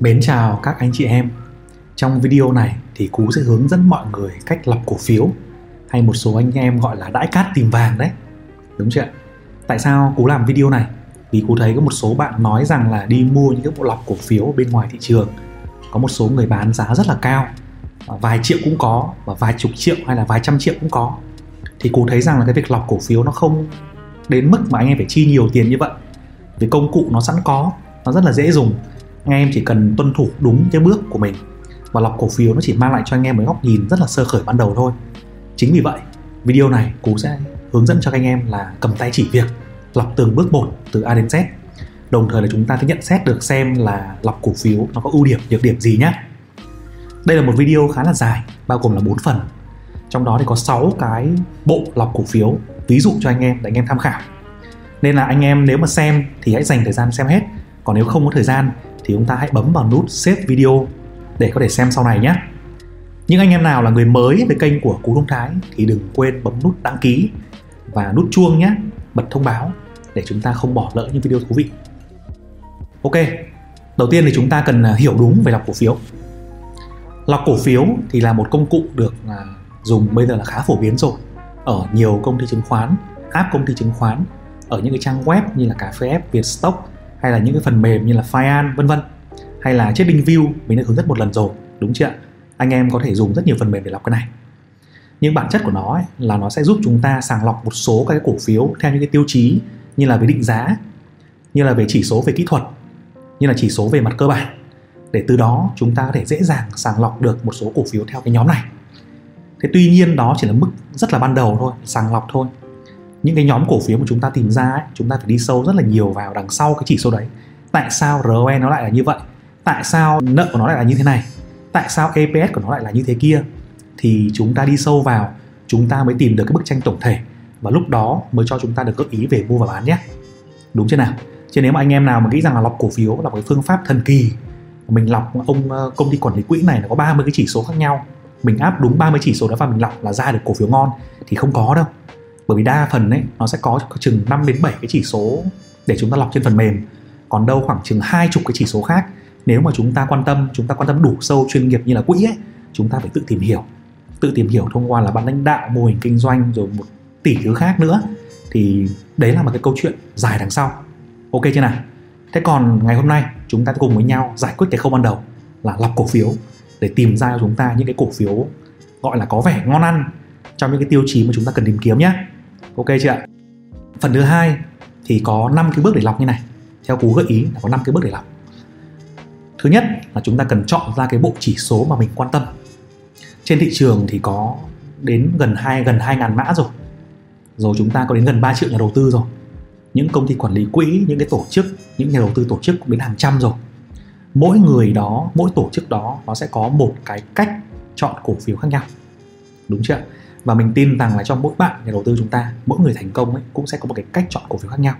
Mến chào các anh chị em. Trong video này thì Cú sẽ hướng dẫn mọi người cách lọc cổ phiếu hay một số anh em gọi là đãi cát tìm vàng đấy. Đúng chưa ạ? Tại sao Cú làm video này? Vì Cú thấy có một số bạn nói rằng là đi mua những cái bộ lọc cổ phiếu bên ngoài thị trường, có một số người bán giá rất là cao vài triệu cũng có và vài chục triệu hay là vài trăm triệu cũng có thì Cú thấy rằng là cái việc lọc cổ phiếu nó không đến mức mà anh em phải chi nhiều tiền như vậy vì công cụ nó sẵn có, nó rất là dễ dùng anh em chỉ cần tuân thủ đúng cái bước của mình. Và lọc cổ phiếu nó chỉ mang lại cho anh em một góc nhìn rất là sơ khởi ban đầu thôi. Chính vì vậy, video này cú sẽ hướng dẫn cho các anh em là cầm tay chỉ việc, lọc từng bước một từ A đến Z. Đồng thời là chúng ta sẽ nhận xét được xem là lọc cổ phiếu nó có ưu điểm, nhược điểm gì nhé đây là một video khá là dài, bao gồm là 4 phần. Trong đó thì có 6 cái bộ lọc cổ phiếu, ví dụ cho anh em để anh em tham khảo. Nên là anh em nếu mà xem thì hãy dành thời gian xem hết, còn nếu không có thời gian thì chúng ta hãy bấm vào nút save video để có thể xem sau này nhé những anh em nào là người mới với kênh của Cú Thông Thái thì đừng quên bấm nút đăng ký và nút chuông nhé, bật thông báo để chúng ta không bỏ lỡ những video thú vị. Ok, đầu tiên thì chúng ta cần à, hiểu đúng về lọc cổ phiếu. Lọc cổ phiếu thì là một công cụ được à, dùng bây giờ là khá phổ biến rồi ở nhiều công ty chứng khoán, app công ty chứng khoán, ở những cái trang web như là cà phê app, Vietstock hay là những cái phần mềm như là Fian vân vân hay là TradingView mình đã hướng dẫn một lần rồi đúng chưa anh em có thể dùng rất nhiều phần mềm để lọc cái này. Nhưng bản chất của nó ấy, là nó sẽ giúp chúng ta sàng lọc một số các cái cổ phiếu theo những cái tiêu chí như là về định giá như là về chỉ số về kỹ thuật như là chỉ số về mặt cơ bản để từ đó chúng ta có thể dễ dàng sàng lọc được một số cổ phiếu theo cái nhóm này. Thế tuy nhiên đó chỉ là mức rất là ban đầu thôi sàng lọc thôi những cái nhóm cổ phiếu mà chúng ta tìm ra ấy, chúng ta phải đi sâu rất là nhiều vào đằng sau cái chỉ số đấy. Tại sao ROE nó lại là như vậy? Tại sao nợ của nó lại là như thế này? Tại sao EPS của nó lại là như thế kia? Thì chúng ta đi sâu vào chúng ta mới tìm được cái bức tranh tổng thể. Và lúc đó mới cho chúng ta được gợi ý về mua và bán nhé. Đúng chưa nào? Chứ nếu mà anh em nào mà nghĩ rằng là lọc cổ phiếu là một cái phương pháp thần kỳ mình lọc ông ờ, công ty quản lý quỹ này là có 30 cái chỉ số khác nhau mình áp đúng 30 chỉ số đó và mình lọc là ra được cổ phiếu ngon thì không có đâu bởi vì đa phần ấy, nó sẽ có chừng 5 đến 7 cái chỉ số để chúng ta lọc trên phần mềm. Còn đâu khoảng chừng hai chục cái chỉ số khác. Nếu mà chúng ta quan tâm, chúng ta quan tâm đủ sâu chuyên nghiệp như là quỹ ấy, chúng ta phải tự tìm hiểu. Tự tìm hiểu thông qua là bạn lãnh đạo, mô hình kinh doanh, rồi một tỷ thứ khác nữa. Thì đấy là một cái câu chuyện dài đằng sau. Ok chưa nào? Thế còn ngày hôm nay, chúng ta cùng với nhau giải quyết cái khâu ban đầu là lọc cổ phiếu, để tìm ra cho chúng ta những cái cổ phiếu gọi là có vẻ ngon ăn trong những cái tiêu chí mà chúng ta cần tìm kiếm nhé ok chưa ạ? Phần thứ hai thì có 5 cái bước để lọc như này. Theo cú gợi ý là có 5 cái bước để lọc. Thứ nhất là chúng ta cần chọn ra cái bộ chỉ số mà mình quan tâm. Trên thị trường thì có đến gần hai gần hai ngàn mã rồi. Rồi chúng ta có đến gần 3 triệu nhà đầu tư rồi. Những công ty quản lý quỹ, những cái tổ chức, những nhà đầu tư tổ chức cũng đến hàng trăm rồi. Mỗi người đó, mỗi tổ chức đó, nó sẽ có một cái cách chọn cổ phiếu khác nhau. Đúng chưa và mình tin rằng là trong mỗi bạn, nhà đầu tư chúng ta, mỗi người thành công ấy, cũng sẽ có một cái cách chọn cổ phiếu khác nhau.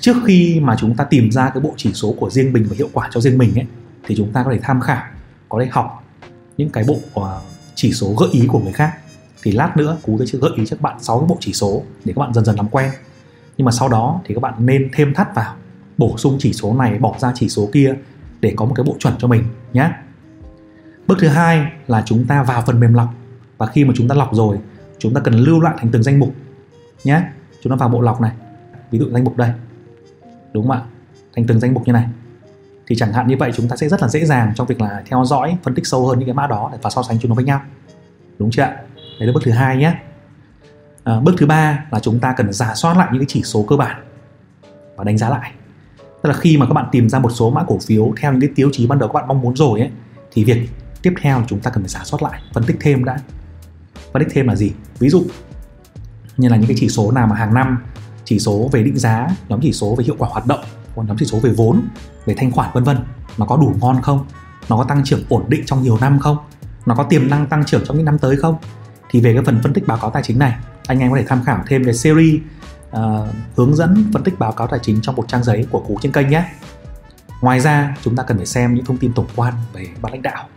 Trước khi mà chúng ta tìm ra cái bộ chỉ số của riêng mình và hiệu quả cho riêng mình ấy, thì chúng ta có thể tham khảo, có thể học những cái bộ ờ, chỉ số gợi ý của người khác. Thì lát nữa, cú sẽ gợi ý cho các bạn 6 cái bộ chỉ số để các bạn dần dần làm quen. Nhưng mà sau đó thì các bạn nên thêm thắt vào, bổ sung chỉ số này, bỏ ra chỉ số kia để có một cái bộ chuẩn cho mình nhé bước thứ hai là chúng ta vào phần mềm lọc và khi mà chúng ta lọc rồi chúng ta cần lưu lại thành từng danh mục nhé. Chúng ta vào bộ lọc này ví dụ danh mục đây. Đúng không ạ? Thành từng danh mục như này. Thì chẳng hạn như vậy chúng ta sẽ rất là dễ dàng trong việc là theo dõi phân tích sâu hơn những cái mã đó và so sánh chúng nó với nhau. Đúng chưa ạ? Đấy là bước thứ hai nhé. À, bước thứ ba là chúng ta cần giả soát lại những cái chỉ số cơ bản và đánh giá lại. Tức là khi mà các bạn tìm ra một số mã cổ phiếu theo những cái tiêu chí ban đầu các bạn mong muốn rồi ấy thì việc tiếp theo chúng ta cần phải giả soát lại phân tích thêm đã và tích thêm là gì? Ví dụ như là những cái chỉ số nào mà hàng năm chỉ số về định giá nhóm chỉ số về hiệu quả hoạt động còn nhóm chỉ số về vốn về thanh khoản vân vân nó có đủ ngon không? Nó có tăng trưởng ổn định trong nhiều năm không? Nó có tiềm năng tăng trưởng trong những năm tới không? Thì về cái phần phân tích báo cáo tài chính này anh em có thể tham khảo thêm về series uh, hướng dẫn phân tích báo cáo tài chính trong một trang giấy của cú trên kênh nhé. Ngoài ra chúng ta cần phải xem những thông tin tổng quan về ban lãnh đạo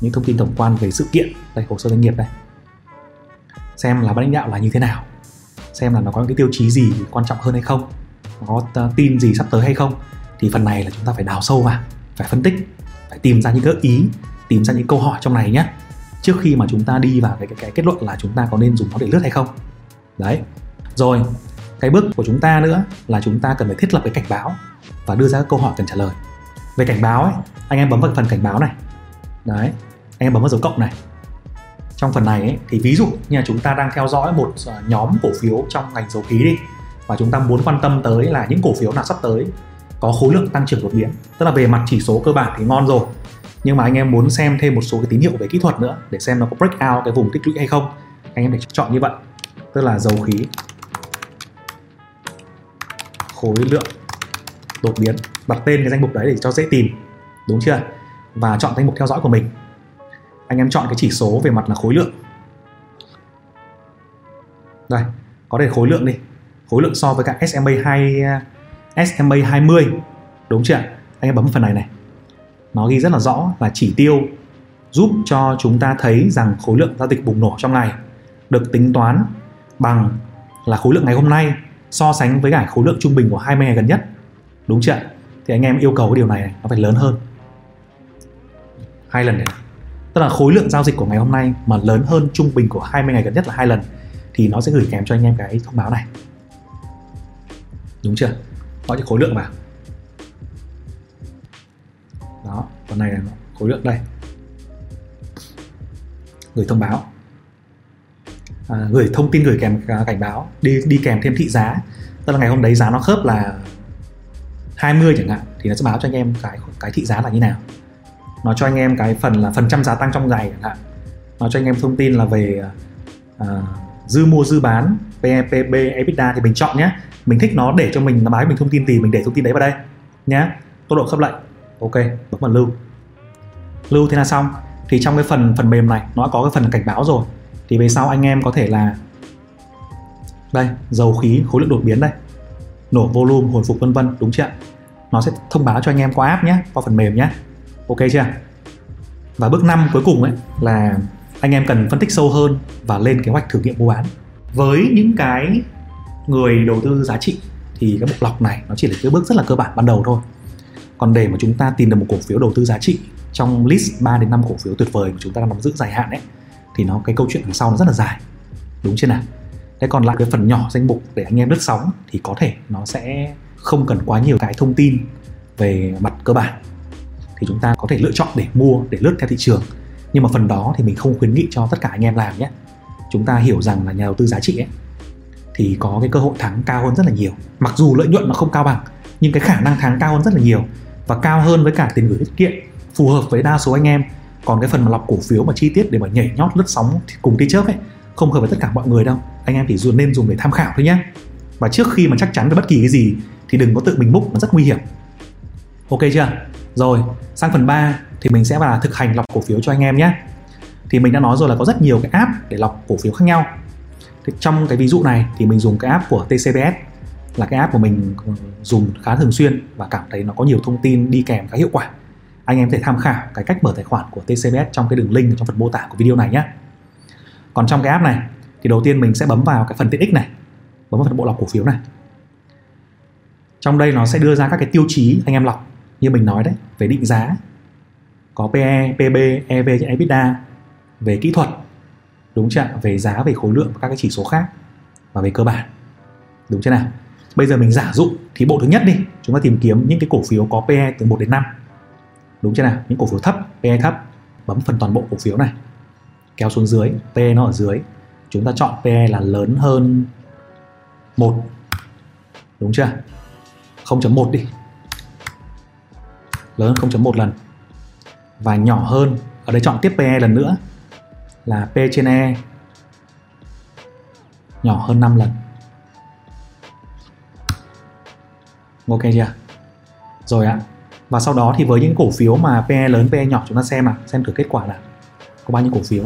những thông tin tổng quan về sự kiện đây hồ sơ doanh nghiệp đây xem là ban lãnh đạo là như thế nào. Xem là nó có những cái tiêu chí gì quan trọng hơn hay không. Nó có ờ, tin gì sắp tới hay không. Thì phần này là chúng ta phải đào sâu vào phải phân tích phải tìm ra những gợi ý tìm ra những câu hỏi trong này nhé trước khi mà chúng ta đi vào cái, cái, cái kết luận là chúng ta có nên dùng nó để lướt hay không. Đấy. Rồi cái bước của chúng ta nữa là chúng ta cần phải thiết lập cái cảnh báo và đưa ra các câu hỏi cần trả lời. Về cảnh báo ấy anh em bấm vào phần cảnh báo này đấy anh em bấm vào dấu cộng này. Trong phần này ấy, thì ví dụ như là chúng ta đang theo dõi một à, nhóm cổ phiếu trong ngành dầu khí đi và chúng ta muốn quan tâm tới là những cổ phiếu nào sắp tới có khối lượng tăng trưởng đột biến. Tức là về mặt chỉ số cơ bản thì ngon rồi nhưng mà anh em muốn xem thêm một số cái tín hiệu về kỹ thuật nữa để xem nó có break out cái vùng tích lũy hay không anh em phải chọn như vậy. Tức là dầu khí khối lượng đột biến. Đặt tên cái danh mục đấy để cho dễ tìm đúng chưa? Và chọn danh mục theo dõi của mình. Anh em chọn cái chỉ số về mặt là khối lượng. Đây, có thể khối lượng đi. Khối lượng so với cả SMA 2 SMA 20 đúng chưa anh em bấm phần này này. Nó ghi rất là rõ là chỉ tiêu giúp cho chúng ta thấy rằng khối lượng giao dịch bùng nổ trong ngày được tính toán bằng là khối lượng ngày hôm nay so sánh với cả khối lượng trung bình của 20 ngày gần nhất. Đúng chưa thì anh em yêu cầu cái điều này, nó phải lớn hơn hai lần này. Tức là khối lượng giao dịch của ngày hôm nay mà lớn hơn trung bình của 20 ngày gần nhất là hai lần thì nó sẽ gửi kèm cho anh em cái thông báo này. Đúng chưa? Gọi cho khối lượng vào đó phần này là khối lượng đây. Gửi thông báo. À, gửi thông tin gửi kèm cảnh báo đi đi kèm thêm thị giá. Tức là ngày hôm đấy giá nó khớp là 20 chẳng hạn thì nó sẽ báo cho anh em cái cái thị giá là như nào nó cho anh em cái phần là phần trăm giá tăng trong ngày chẳng hạn. Nó cho anh em thông tin là về uh, dư mua dư bán PEPB EBITDA thì mình chọn nhé. Mình thích nó để cho mình nó báo mình thông tin gì mình để thông tin đấy vào đây nhé. Tốc độ khớp lệnh. Ok bấm vào lưu. Lưu thế là xong. Thì trong cái phần phần mềm này nó có cái phần cảnh báo rồi. Thì về sau anh em có thể là đây dầu khí khối lượng đột biến đây. Nổ volume hồi phục vân vân đúng chưa nó sẽ thông báo cho anh em qua app nhé qua phần mềm nhé ok chưa? Và bước 5 cuối cùng ấy là anh em cần phân tích sâu hơn và lên kế hoạch thử nghiệm mua bán. Với những cái người đầu tư giá trị thì cái bộ lọc này nó chỉ là cái bước rất là cơ bản ban đầu thôi. Còn để mà chúng ta tìm được một cổ phiếu đầu tư giá trị trong list 3 đến 5 cổ phiếu tuyệt vời mà chúng ta đang nắm giữ dài hạn ấy, thì nó, cái câu chuyện đằng sau nó rất là dài. Đúng chưa nào? Thế còn lại cái phần nhỏ danh mục để anh em lướt sóng thì có thể nó sẽ không cần quá nhiều cái thông tin về mặt cơ bản thì chúng ta có thể lựa chọn để mua, để lướt theo thị trường. Nhưng mà phần đó thì mình không khuyến nghị cho tất cả anh em làm nhé. Chúng ta hiểu rằng là nhà đầu tư giá trị ấy, thì có cái cơ hội thắng cao hơn rất là nhiều. Mặc dù lợi nhuận nó không cao bằng, nhưng cái khả năng thắng cao hơn rất là nhiều và cao hơn với cả tiền gửi tiết kiệm, phù hợp với đa số anh em. Còn cái phần mà lọc cổ phiếu mà chi tiết để mà nhảy nhót lướt sóng cùng tia chớp ấy, không hợp với tất cả mọi người đâu. Anh em chỉ dùng nên dùng để tham khảo thôi nhé. Và trước khi mà chắc chắn về bất kỳ cái gì thì đừng có tự mình múc, nó rất nguy hiểm. Ok chưa? Rồi, sang phần 3 thì mình sẽ vào thực hành lọc cổ phiếu cho anh em nhé. Thì mình đã nói rồi là có rất nhiều cái app để lọc cổ phiếu khác nhau. Thì trong cái ví dụ này thì mình dùng cái app của TCBS là cái app của mình ừ, dùng khá thường xuyên và cảm thấy nó có nhiều thông tin đi kèm khá hiệu quả. Anh em có thể tham khảo cái cách mở tài khoản của TCBS trong cái đường link trong phần mô tả của video này nhé. Còn trong cái app này thì đầu tiên mình sẽ bấm vào cái phần tiện ích này, bấm vào phần bộ lọc cổ phiếu này. Trong đây nó sẽ đưa ra các cái tiêu chí anh em lọc như mình nói đấy về định giá có PE, PB, EV, trên EBITDA về kỹ thuật đúng chưa về giá về khối lượng và các cái chỉ số khác và về cơ bản đúng chưa nào? Bây giờ mình giả dụ thì bộ thứ nhất đi chúng ta tìm kiếm những cái cổ phiếu có PE từ 1 đến 5 đúng chưa nào? Những cổ phiếu thấp PE thấp bấm phần toàn bộ cổ phiếu này kéo xuống dưới PE nó ở dưới chúng ta chọn PE là lớn hơn 1 đúng chưa? 0.1 đi lớn hơn 0.1 lần. Và nhỏ hơn, ở đây chọn tiếp PE lần nữa, là P trên E nhỏ hơn 5 lần. Ok chưa? Rồi ạ. Và sau đó thì với những cổ phiếu mà PE lớn PE nhỏ chúng ta xem à xem thử kết quả là có bao nhiêu cổ phiếu.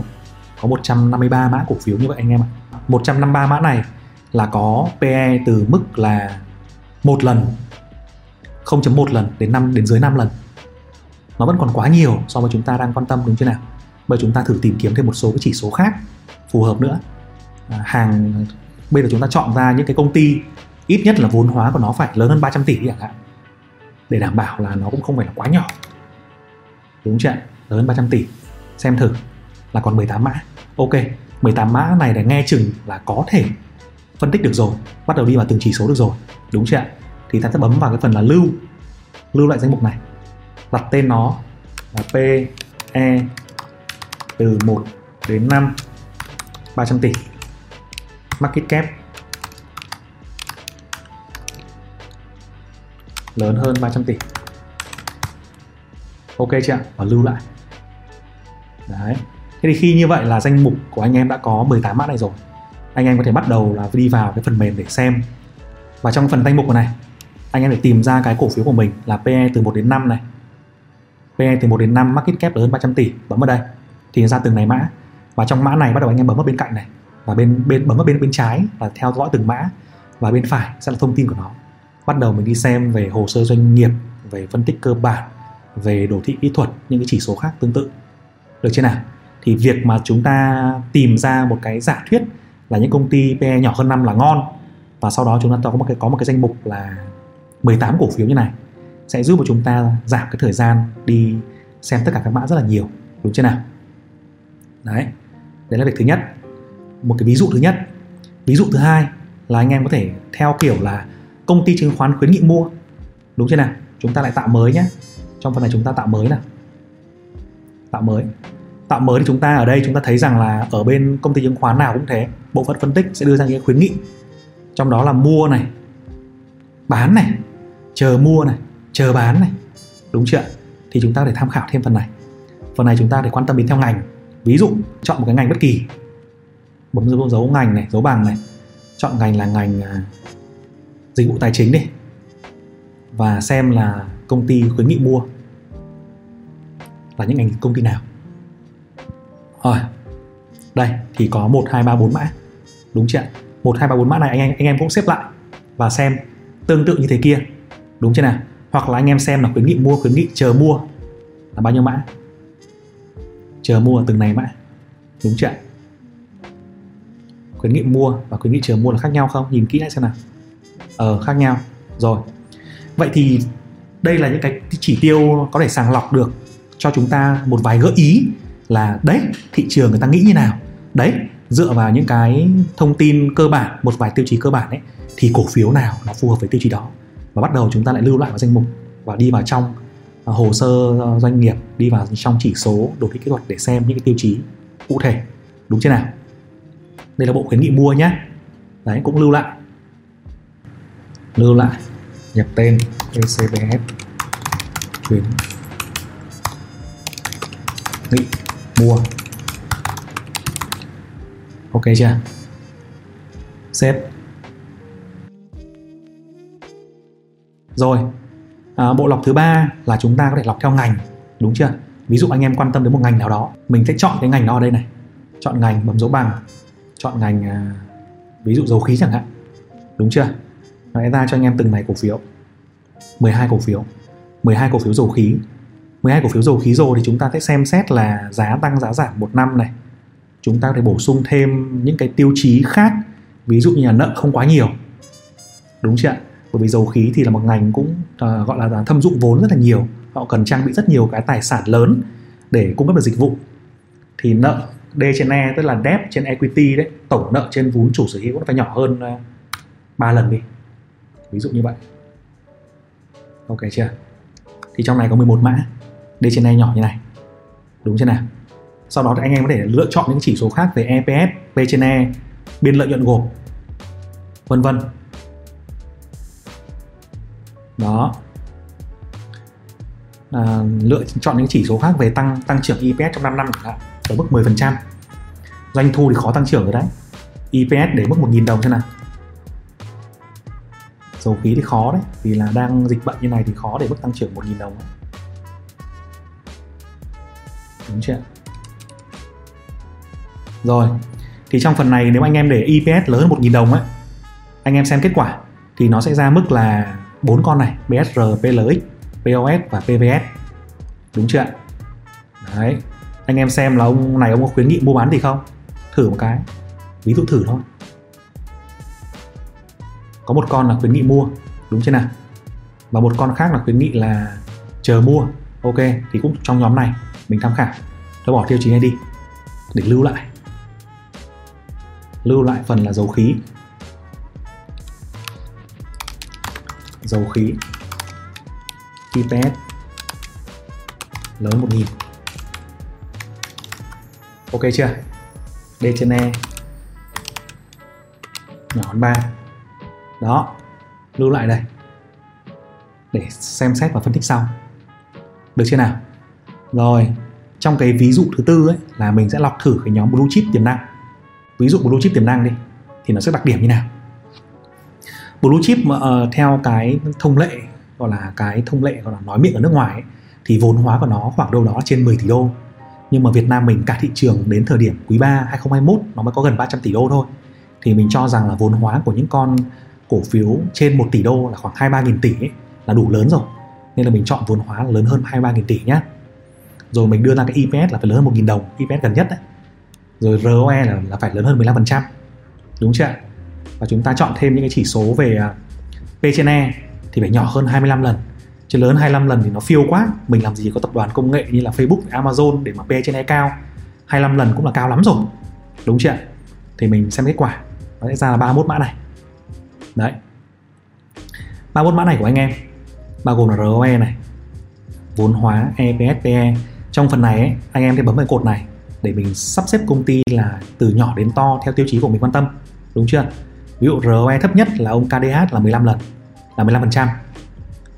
Có 153 mã cổ phiếu như vậy anh em ạ. 153 mã này là có PE từ mức là một lần 0.1 lần đến 5 đến dưới 5 lần. Nó vẫn còn quá nhiều so với chúng ta đang quan tâm đúng chưa nào? Bây giờ chúng ta thử tìm kiếm thêm một số cái chỉ số khác phù hợp nữa. À, hàng bây giờ chúng ta chọn ra những cái công ty ít nhất là vốn hóa của nó phải lớn hơn 300 tỷ chẳng hạn. Để đảm bảo là nó cũng không phải là quá nhỏ. Đúng chưa lớn hơn 300 tỷ. Xem thử là còn 18 mã. Ok 18 mã này để nghe chừng là có thể phân tích được rồi bắt đầu đi vào từng chỉ số được rồi. Đúng chưa ạ? Thì ta sẽ bấm vào cái phần là lưu lưu lại danh mục này. Đặt tên nó là P E từ 1 đến 5 300 tỷ. Market cap. Lớn hơn 300 tỷ. Ok chưa ạ? Và lưu lại. Đấy. Thế thì khi như vậy là danh mục của anh em đã có 18 mã này rồi. Anh em có thể bắt đầu là đi vào cái phần mềm để xem. Và trong phần danh mục này anh em phải tìm ra cái cổ phiếu của mình là PE từ 1 đến 5 này. PE từ 1 đến 5 market cap lớn hơn 300 tỷ, bấm vào đây. Thì ra từng này mã. Và trong mã này bắt đầu anh em bấm vào bên cạnh này. Và bên bên, bấm ở bên bên trái là theo dõi từng mã. Và bên phải sẽ là thông tin của nó. Bắt đầu mình đi xem về hồ sơ doanh nghiệp, về phân tích cơ bản, về đồ thị kỹ thuật, những cái chỉ số khác tương tự. Được chưa nào? Thì việc mà chúng ta tìm ra một cái giả thuyết là những công ty PE nhỏ hơn năm là ngon. Và sau đó chúng ta có một cái, có một cái danh mục là 18 cổ phiếu như này, sẽ giúp cho chúng ta giảm cái thời gian đi xem tất cả các mã rất là nhiều, đúng chưa nào? Đấy đấy là việc thứ nhất. Một cái ví dụ thứ nhất. Ví dụ thứ hai là anh em có thể theo kiểu là công ty chứng khoán khuyến nghị mua, đúng chưa nào? Chúng ta lại tạo mới nhé. Trong phần này chúng ta tạo mới nào. Tạo mới. Tạo mới thì chúng ta ở đây chúng ta thấy rằng là ở bên công ty chứng khoán nào cũng thế. Bộ phận phân tích sẽ đưa ra những khuyến nghị. Trong đó là mua này, bán này chờ mua này chờ bán này. Đúng chưa thì chúng ta để tham khảo thêm phần này. Phần này chúng ta để quan tâm đến theo ngành. Ví dụ chọn một cái ngành bất kỳ. Bấm dấu dấu ngành này dấu bằng này. Chọn ngành là ngành à, dịch vụ tài chính đi. Và xem là công ty khuyến nghị mua là những ngành công ty nào. Rồi đây thì có 1, 2, 3, 4 mã. Đúng chưa ạ? 1, 2, 3, 4 mã này anh em, anh em cũng xếp lại và xem tương tự như thế kia đúng chưa nào? Hoặc là anh em xem là khuyến nghị mua, khuyến nghị chờ mua là bao nhiêu mã? Chờ mua từng này mã. Đúng chưa khuyến nghị mua và khuyến nghị chờ mua là khác nhau không? Nhìn kỹ lại xem nào. Ờ khác nhau. Rồi. Vậy thì đây là những cái chỉ tiêu có thể sàng lọc được cho chúng ta một vài gợi ý là đấy, thị trường người ta nghĩ như nào? Đấy, dựa vào những cái thông tin cơ bản, một vài tiêu chí cơ bản ấy, thì cổ phiếu nào nó phù hợp với tiêu chí đó? Và bắt đầu chúng ta lại lưu lại vào danh mục và đi vào trong à, hồ sơ ờ, doanh nghiệp, đi vào trong chỉ số đồ thị kỹ thuật để xem những cái tiêu chí cụ thể. Đúng chưa nào? Đây là bộ khuyến nghị mua nhé. Đấy, cũng lưu lại. Lưu lại. Nhập tên ECBF khuyến nghị mua. Ok chưa? Xếp. Rồi à, bộ lọc thứ ba là chúng ta có thể lọc theo ngành đúng chưa? Ví dụ anh em quan tâm đến một ngành nào đó mình sẽ chọn cái ngành đó ở đây này. Chọn ngành bấm dấu bằng chọn ngành à, ví dụ dầu khí chẳng hạn đúng chưa? Nó ra cho anh em từng này cổ phiếu. 12 cổ phiếu 12 cổ phiếu dầu khí. 12 cổ phiếu dầu khí rồi thì chúng ta sẽ xem xét là giá tăng giá giảm một năm này. Chúng ta có thể bổ sung thêm những cái tiêu chí khác ví dụ như là nợ không quá nhiều đúng chưa ạ? Bởi vì dầu khí thì là một ngành cũng uh, gọi là thâm dụng vốn rất là nhiều. Họ cần trang bị rất nhiều cái tài sản lớn để cung cấp được dịch vụ. Thì nợ D trên E tức là debt trên equity đấy tổng nợ trên vốn chủ sở hữu nó phải nhỏ hơn à, uh, 3 lần đi. Ví dụ như vậy. Ok chưa? Thì trong này có 11 mã. D trên E nhỏ như này. Đúng chưa nào? Sau đó thì anh em có thể lựa chọn những chỉ số khác về EPS, P trên E, biên lợi nhuận gộp vân vân đó. À, lựa chọn những chỉ số khác về tăng tăng trưởng EPS trong 5 năm chẳng hạn ở mức 10% doanh thu thì khó tăng trưởng rồi đấy. EPS để mức 1.000 đồng thế nào. Dầu khí thì khó đấy vì là đang dịch bệnh như này thì khó để mức tăng trưởng 1.000 đồng đúng chưa rồi thì trong phần này nếu anh em để EPS lớn hơn 1.000 đồng ấy anh em xem kết quả thì nó sẽ ra mức là bốn con này BSR, PLX, POS và PVS đúng chưa ạ? Đấy. Anh em xem là ông này ông có khuyến nghị mua bán gì không? Thử một cái. Ví dụ thử thôi. Có một con là khuyến nghị mua đúng chưa nào? Và một con khác là khuyến nghị là chờ mua. Ok thì cũng trong nhóm này mình tham khảo. Tôi bỏ tiêu chí này đi để lưu lại. Lưu lại phần là dầu khí. Dầu khí TPS lớn 1000 ok chưa? D trên E nhỏ hơn 3 đó, lưu lại đây. Để xem xét và phân tích sau. Được chưa nào? Rồi, trong cái ví dụ thứ tư ấy, là mình sẽ lọc thử cái nhóm blue chip tiềm năng. Ví dụ blue chip tiềm năng đi, thì nó sẽ đặc điểm như nào? Blue chip uh, theo cái thông lệ gọi là cái thông lệ gọi là nói miệng ở nước ngoài ấy, thì vốn hóa của nó khoảng đâu đó trên 10 tỷ đô. Nhưng mà Việt Nam mình cả thị trường đến thời điểm quý 3 2021 nó mới có gần 300 tỷ đô thôi. Thì mình cho rằng là vốn hóa của những con cổ phiếu trên 1 tỷ đô là khoảng 23 nghìn tỷ ấy, là đủ lớn rồi. Nên là mình chọn vốn hóa là lớn hơn 23 nghìn tỷ nhá. Rồi mình đưa ra cái EPS là phải lớn hơn 1 nghìn đồng EPS gần nhất đấy. Rồi ROE là, là phải lớn hơn 15% đúng chưa và chúng ta chọn thêm những cái chỉ số về à, P trên E thì phải nhỏ hơn 25 lần. Chứ lớn 25 lần thì nó phiêu quá. Mình làm gì có tập đoàn công nghệ như là Facebook Amazon để mà P trên E cao. 25 lần cũng là cao lắm rồi. Đúng chưa thì mình xem kết quả. Nó sẽ ra là 31 mã này. Đấy. 31 mã này của anh em bao gồm là ROE này vốn hóa EPS PE trong phần này ấy, anh em thì bấm vào cột này để mình sắp xếp công ty là từ nhỏ đến to theo tiêu chí của mình quan tâm. Đúng chưa ví dụ ROE thấp nhất là ông KDH là 15 lần, là 15%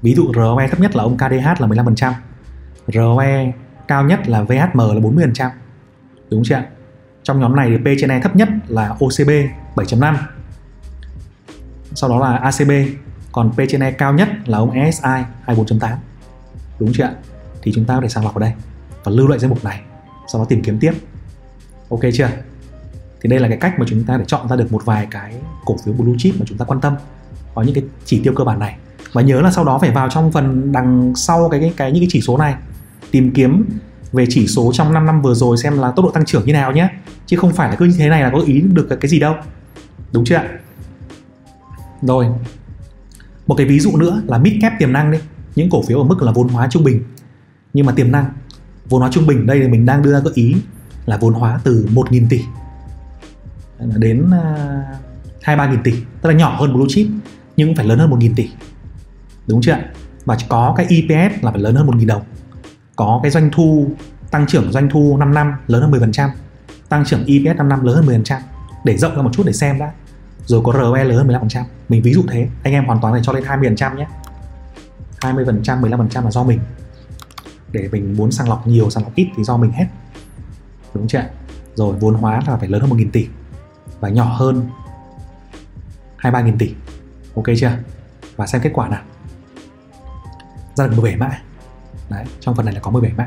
ví dụ ROE thấp nhất là ông KDH là 15% ROE cao nhất là VHM là 40% đúng chưa trong nhóm này thì P trên E thấp nhất là OCB 7.5 sau đó là ACB còn P trên E cao nhất là ông ESI 24.8 đúng chưa ạ? Thì chúng ta có thể sàng lọc ở đây và lưu lại danh mục này, sau đó tìm kiếm tiếp. Ok chưa thì đây là cái cách mà chúng ta để chọn ra được một vài cái cổ phiếu blue chip mà chúng ta quan tâm. Có những cái chỉ tiêu cơ bản này. Và nhớ là sau đó phải vào trong phần đằng sau cái cái, cái những cái chỉ số này tìm kiếm về chỉ số trong 5 năm vừa rồi xem là tốc độ tăng trưởng như nào nhé. Chứ không phải là cứ như thế này là có ý được cái gì đâu. Đúng chưa ạ? Rồi. Một cái ví dụ nữa là mid cap tiềm năng đi. Những cổ phiếu ở mức là vốn hóa trung bình. Nhưng mà tiềm năng vốn hóa trung bình đây thì mình đang đưa ra gợi ý là vốn hóa từ 1.000 tỷ đến à, hai ba nghìn tỷ, tức là nhỏ hơn blue chip, nhưng cũng phải lớn hơn 1.000 tỷ. Đúng chưa ạ? Và có cái EPS là phải lớn hơn 1.000 đồng. Có cái doanh thu, tăng trưởng doanh thu 5 năm lớn hơn 10% tăng trưởng EPS 5 năm lớn hơn 10% để rộng ra một chút để xem đã. Rồi có ROE lớn hơn 15% mình ví dụ thế, anh em hoàn toàn phải cho lên 20% nhé. 20% 15% là do mình. Để mình muốn sàng lọc nhiều, sàng lọc ít thì do mình hết. Đúng chưa rồi vốn hóa là phải lớn hơn 1.000 tỷ và nhỏ hơn 23 nghìn tỷ. Ok chưa? Và xem kết quả nào. Ra được 17 mã. Đấy, trong phần này là có 17 mã.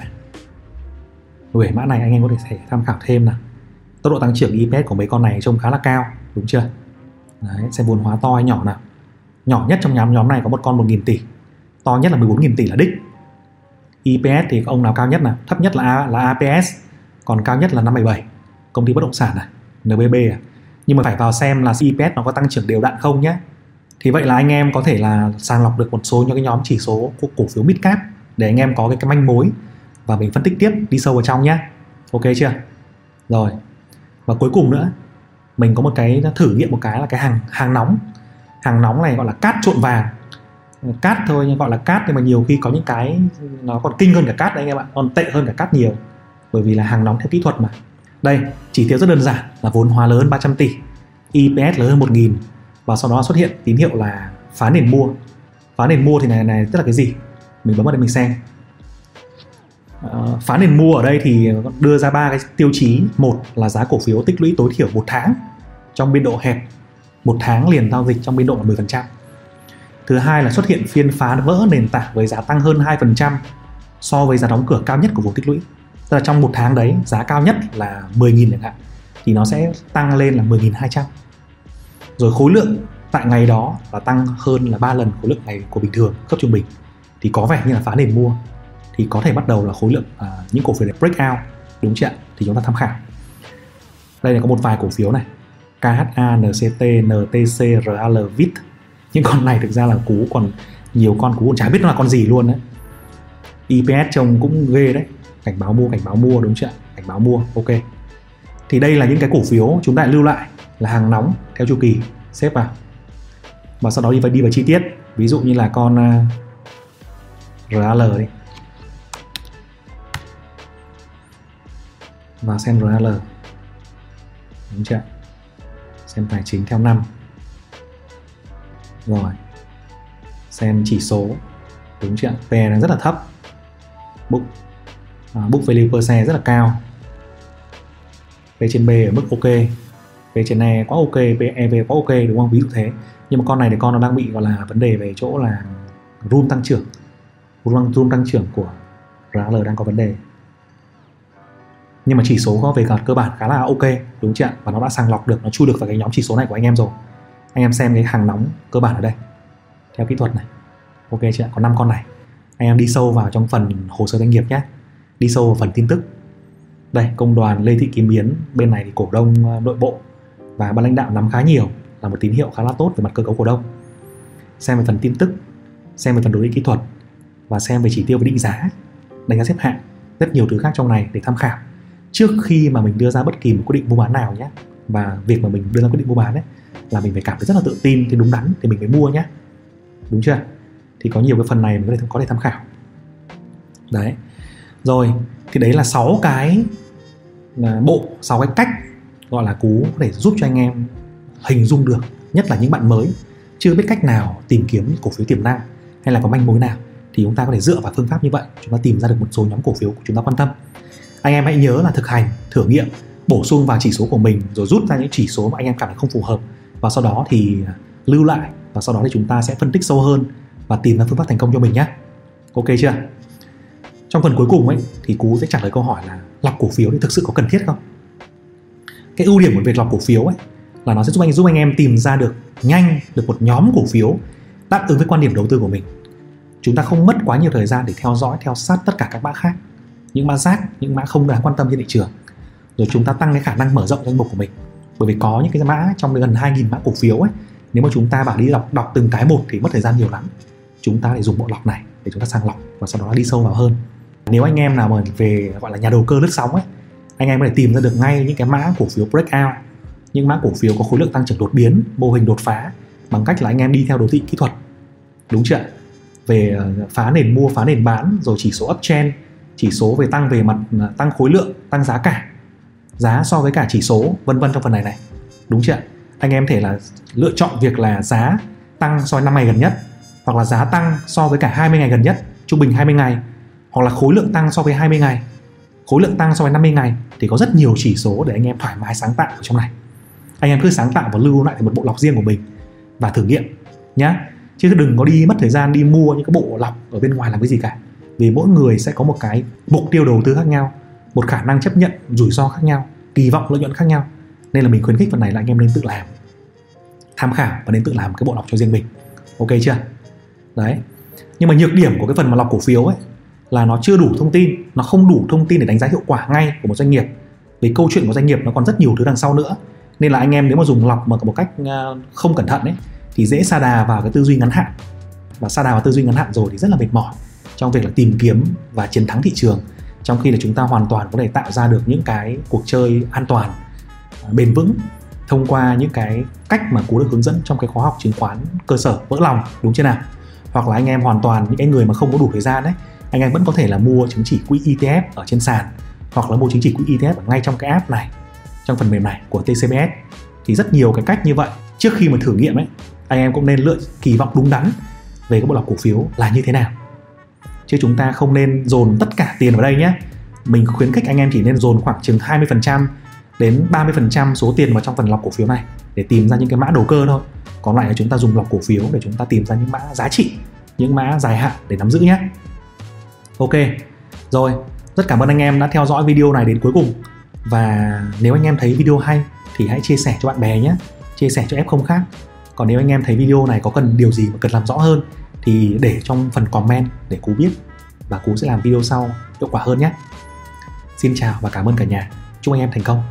17 mã này anh em có thể tham khảo thêm nào. Tốc độ tăng trưởng EPS của mấy con này trông khá là cao, đúng chưa? Đấy xem vốn hóa to hay nhỏ nào. Nhỏ nhất trong nhóm nhóm này có một con 1.000 tỷ. To nhất là 14.000 tỷ là đích. EPS thì ông nào cao nhất nào? Thấp nhất là a, là APS còn cao nhất là 577 công ty bất động sản này NBB à? Nhưng mà phải vào xem là EPS nó có tăng trưởng đều đặn không nhé. Thì vậy là anh em có thể là sàng lọc được một số những cái nhóm chỉ số của cổ phiếu midcap để anh em có cái, cái manh mối. Và mình phân tích tiếp đi sâu vào trong nhé. Ok chưa? Rồi. Và cuối cùng nữa mình có một cái thử nghiệm một cái là cái hàng hàng nóng. Hàng nóng này gọi là cát trộn vàng. Cát thôi nhưng gọi là cát nhưng mà nhiều khi có những cái nó còn kinh hơn cả cát đấy anh em ạ. Còn tệ hơn cả cát nhiều. Bởi vì là hàng nóng theo kỹ thuật mà đây chỉ tiêu rất đơn giản là vốn hóa lớn 300 tỷ EPS lớn hơn 1.000 và sau đó xuất hiện tín hiệu là phá nền mua. Phá nền mua thì này này tức là cái gì? Mình bấm vào đây mình xem. Uh, phá nền mua ở đây thì đưa ra ba cái tiêu chí. Một là giá cổ phiếu tích lũy tối thiểu một tháng trong biên độ hẹp. Một tháng liền giao dịch trong biên độ là 10% thứ hai là xuất hiện phiên phá vỡ nền tảng với giá tăng hơn 2% so với giá đóng cửa cao nhất của vùng tích lũy tức là trong một tháng đấy giá cao nhất là 10.000 chẳng hạn thì nó sẽ tăng lên là 10.200 rồi khối lượng tại ngày đó là tăng hơn là 3 lần khối lượng ngày của bình thường cấp trung bình. Thì có vẻ như là phá nền mua. Thì có thể bắt đầu là khối lượng à, những cổ phiếu này break out đúng chưa thì chúng ta tham khảo. Đây là có một vài cổ phiếu này. KHA, NCT, NTC, RAL, VIT những con này thực ra là cú còn nhiều con cú còn chả biết nó là con gì luôn đấy. EPS trông cũng ghê đấy cảnh báo mua cảnh báo mua đúng chưa cảnh báo mua ok. Thì đây là những cái cổ phiếu chúng ta lưu lại là hàng nóng theo chu kỳ xếp vào. Và sau đó đi vào đi vào chi tiết. Ví dụ như là con à, uh, RAL đi. Và xem RAL đúng chưa xem tài chính theo năm. Rồi. Xem chỉ số. Đúng chưa PE đang rất là thấp. Book À, book value per share rất là cao. P trên B ở mức ok. P trên E quá ok PEV quá ok đúng không? Ví dụ thế. Nhưng mà con này thì con nó đang bị gọi là vấn đề về chỗ là room tăng trưởng. Room, room tăng trưởng của RL đang có vấn đề. Nhưng mà chỉ số có về cơ bản khá là ok đúng chưa và nó đã sàng lọc được nó chui được vào cái nhóm chỉ số này của anh em rồi. Anh em xem cái hàng nóng cơ bản ở đây theo kỹ thuật này. Ok chưa có 5 con này. Anh em đi sâu vào trong phần hồ sơ doanh nghiệp nhé đi sâu vào phần tin tức. Đây, công đoàn Lê Thị Kim Biến bên này thì cổ đông ờ, nội bộ và ban lãnh đạo nắm khá nhiều, là một tín hiệu khá là tốt về mặt cơ cấu cổ đông. Xem về phần tin tức, xem về phần đối định kỹ thuật và xem về chỉ tiêu và định giá, đánh giá xếp hạng, rất nhiều thứ khác trong này để tham khảo. Trước khi mà mình đưa ra bất kỳ một quyết định mua bán nào nhé, và việc mà mình đưa ra quyết định mua bán ấy, là mình phải cảm thấy rất là tự tin, thì đúng đắn thì mình mới mua nhé. Đúng chưa? Thì có nhiều cái phần này mình có thể có thể tham khảo. Đấy rồi, thì đấy là sáu cái, là bộ, sáu cái cách gọi là cú để giúp cho anh em hình dung được, nhất là những bạn mới chưa biết cách nào tìm kiếm cổ phiếu tiềm năng hay là có manh mối nào, thì chúng ta có thể dựa vào phương pháp như vậy, chúng ta tìm ra được một số nhóm cổ phiếu của chúng ta quan tâm. Anh em hãy nhớ là thực hành, thử nghiệm, bổ sung vào chỉ số của mình, rồi rút ra những chỉ số mà anh em cảm thấy không phù hợp, và sau đó thì lưu lại, và sau đó thì chúng ta sẽ phân tích sâu hơn và tìm ra phương pháp thành công cho mình nhé ok chưa? Trong phần cuối cùng ấy, thì cú sẽ trả lời câu hỏi là lọc cổ phiếu thì thực sự có cần thiết không? Cái ưu điểm của việc lọc cổ phiếu ấy là nó sẽ giúp anh giúp anh em tìm ra được nhanh được một nhóm cổ phiếu đáp ứng với quan điểm đầu tư của mình. Chúng ta không mất quá nhiều thời gian để theo dõi, theo sát tất cả các mã khác. Những mã rác, những mã không đáng quan tâm trên thị trường. Rồi chúng ta tăng cái khả năng mở rộng danh mục của mình. Bởi vì có những cái mã trong gần 2.000 mã cổ phiếu ấy, nếu mà chúng ta bảo đi đọc đọc từng cái một thì mất thời gian nhiều lắm. Chúng ta lại dùng bộ lọc này để chúng ta sàng lọc và sau đó đi sâu vào hơn nếu anh em nào mà về, gọi là, nhà đầu cơ lướt sóng ấy, anh em có thể tìm ra được ngay những cái mã cổ phiếu breakout. Những mã cổ phiếu có khối lượng tăng trưởng đột biến, mô hình đột phá bằng cách là anh em đi theo đồ thị kỹ thuật. Đúng chưa về ờ, phá nền mua, phá nền bán, rồi chỉ số uptrend, chỉ số về tăng về mặt ờ, tăng khối lượng, tăng giá cả. Giá so với cả chỉ số, vân vân trong phần này này. Đúng chưa anh em thể là lựa chọn việc là giá tăng so với năm ngày gần nhất, hoặc là giá tăng so với cả 20 ngày gần nhất, trung bình 20 ngày hoặc là khối lượng tăng so với 20 ngày. Khối lượng tăng so với 50 ngày thì có rất nhiều chỉ số để anh em thoải mái sáng tạo ở trong này. Anh em cứ sáng tạo và lưu lại một bộ lọc riêng của mình và thử nghiệm, nhá. Chứ đừng có đi mất thời gian đi mua những cái bộ lọc ở bên ngoài làm cái gì cả. Vì mỗi người sẽ có một cái mục tiêu đầu tư khác nhau, một khả năng chấp nhận rủi ro khác nhau, kỳ vọng lợi nhuận khác nhau. Nên là mình khuyến khích phần này là anh em nên tự làm, tham khảo và nên tự làm cái bộ lọc cho riêng mình. Ok chưa? Đấy. Nhưng mà nhược điểm của cái phần mà lọc cổ phiếu ấy là nó chưa đủ thông tin, nó không đủ thông tin để đánh giá hiệu quả ngay của một doanh nghiệp. Vì câu chuyện của doanh nghiệp nó còn rất nhiều thứ đằng sau nữa. Nên là anh em nếu mà dùng lọc mà một cách à, không cẩn thận ấy, thì dễ sa đà vào cái tư duy ngắn hạn. Và sa đà vào tư duy ngắn hạn rồi thì rất là mệt mỏi trong việc là tìm kiếm và chiến thắng thị trường, trong khi là chúng ta hoàn toàn có thể tạo ra được những cái cuộc chơi an toàn à, bền vững thông qua những cái cách mà cú được hướng dẫn trong cái khóa học chứng khoán cơ sở vỡ lòng, đúng chưa nào? Hoặc là anh em hoàn toàn những cái người mà không có đủ thời gian đấy anh em vẫn có thể là mua chứng chỉ quỹ ETF ở trên sàn, hoặc là mua chứng chỉ quỹ ETF ở ngay trong cái app này, trong phần mềm này của TCBS thì rất nhiều cái cách như vậy. Trước khi mà thử nghiệm ấy, anh em cũng nên lựa kỳ vọng đúng đắn về cái bộ lọc cổ phiếu là như thế nào. Chứ chúng ta không nên dồn tất cả tiền vào đây nhé. Mình khuyến khích anh em chỉ nên dồn khoảng chừng 20% đến 30% số tiền vào trong phần lọc cổ phiếu này để tìm ra những cái mã đầu cơ thôi. Còn lại là chúng ta dùng lọc cổ phiếu để chúng ta tìm ra những mã giá trị, những mã dài hạn để nắm giữ nhé ok, rồi. Rất cảm ơn anh em đã theo dõi video này đến cuối cùng. Và nếu anh em thấy video hay thì hãy chia sẻ cho bạn bè nhé. Chia sẻ cho f0 khác. Còn nếu anh em thấy video này có cần điều gì mà cần làm rõ hơn thì để trong phần comment để cú biết. Và cú sẽ làm video sau hiệu quả hơn nhé. Xin chào và cảm ơn cả nhà. Chúc anh em thành công.